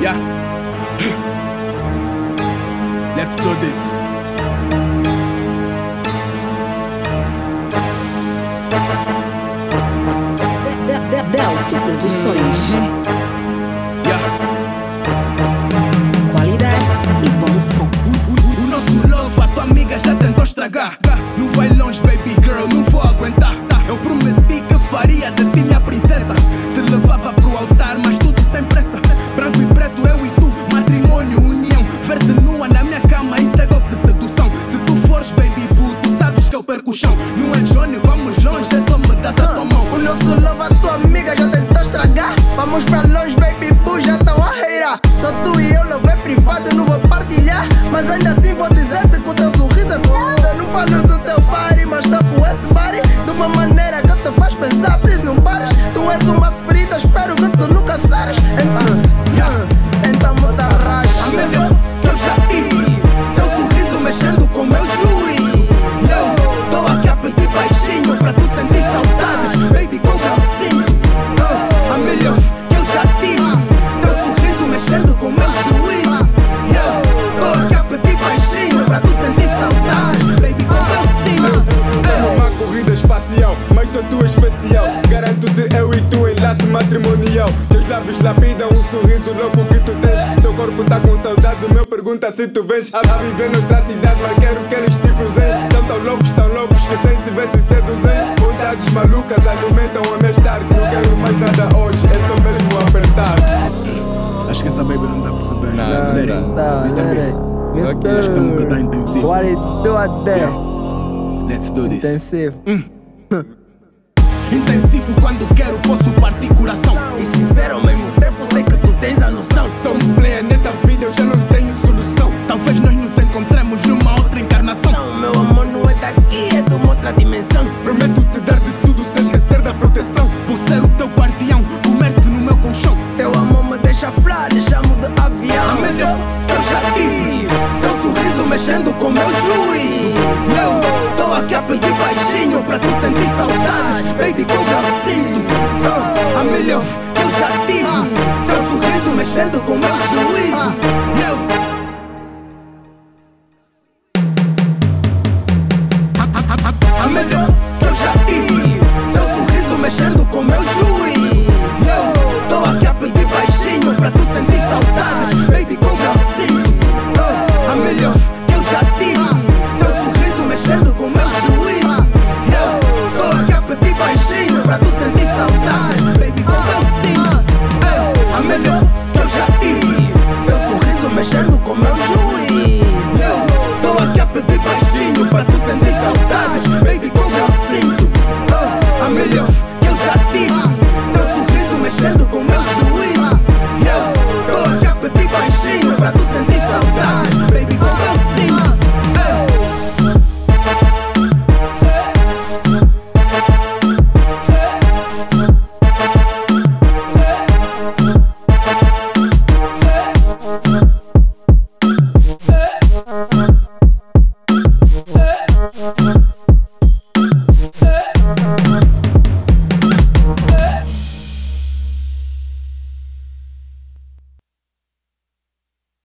Yeah. Let's do this. Delcio Produções. Yeah. Qualidade e bom som. O, o- o nosso love, a tua amiga já tentou estragar. Não vai longe, baby girl, não nosso love, a tua amiga já tentou estragar. Vamos pra longe, baby boo, já tão a reirar. Só tu e eu, love é privado, não vou partilhar. Mas ainda assim vou dizer-te que o teu sorriso é foda. Não falo do teu body, mas tapo esse body. De uma maneira só tu especial. Garanto-te eu e tu enlace matrimonial. Teus lábios lapidam um sorriso louco que tu tens. Teu corpo tá com saudades, o meu pergunta se tu vens. A viver noutra cidade, mas quero que eles se cruzem. São tão loucos, tão loucos que sem se ver se seduzem. Vontades malucas alimentam a minha tarde. Não quero mais nada hoje, é só mesmo apertar. Acho que essa baby não dá pra saber Não, Larry, não Tá, Mr. peraí. B. Acho que nunca tá intensivo What it do out there? Let's do this Intensivo. Intensivo quando quero, posso partir coração. E sincero ao mesmo tempo, sei que tu tens a noção. Sou um player nessa vida, eu já não tenho solução. Talvez nós nos encontremos numa outra encarnação. Não, meu amor não é daqui, é de uma outra dimensão. Prometo te dar de tudo sem esquecer da proteção. Vou ser o teu guardião, comer-te no meu colchão. Teu amor me deixa fly, chamo de A avião. melhor que eu já tive. Teu sorriso mexendo com meu juízo. Eu aqui a pedir baixinho pra tu sentir saudades. Baby, como eu sinto. Oh, a melhor que eu já tive. Teu sorriso mexendo com meu juízo.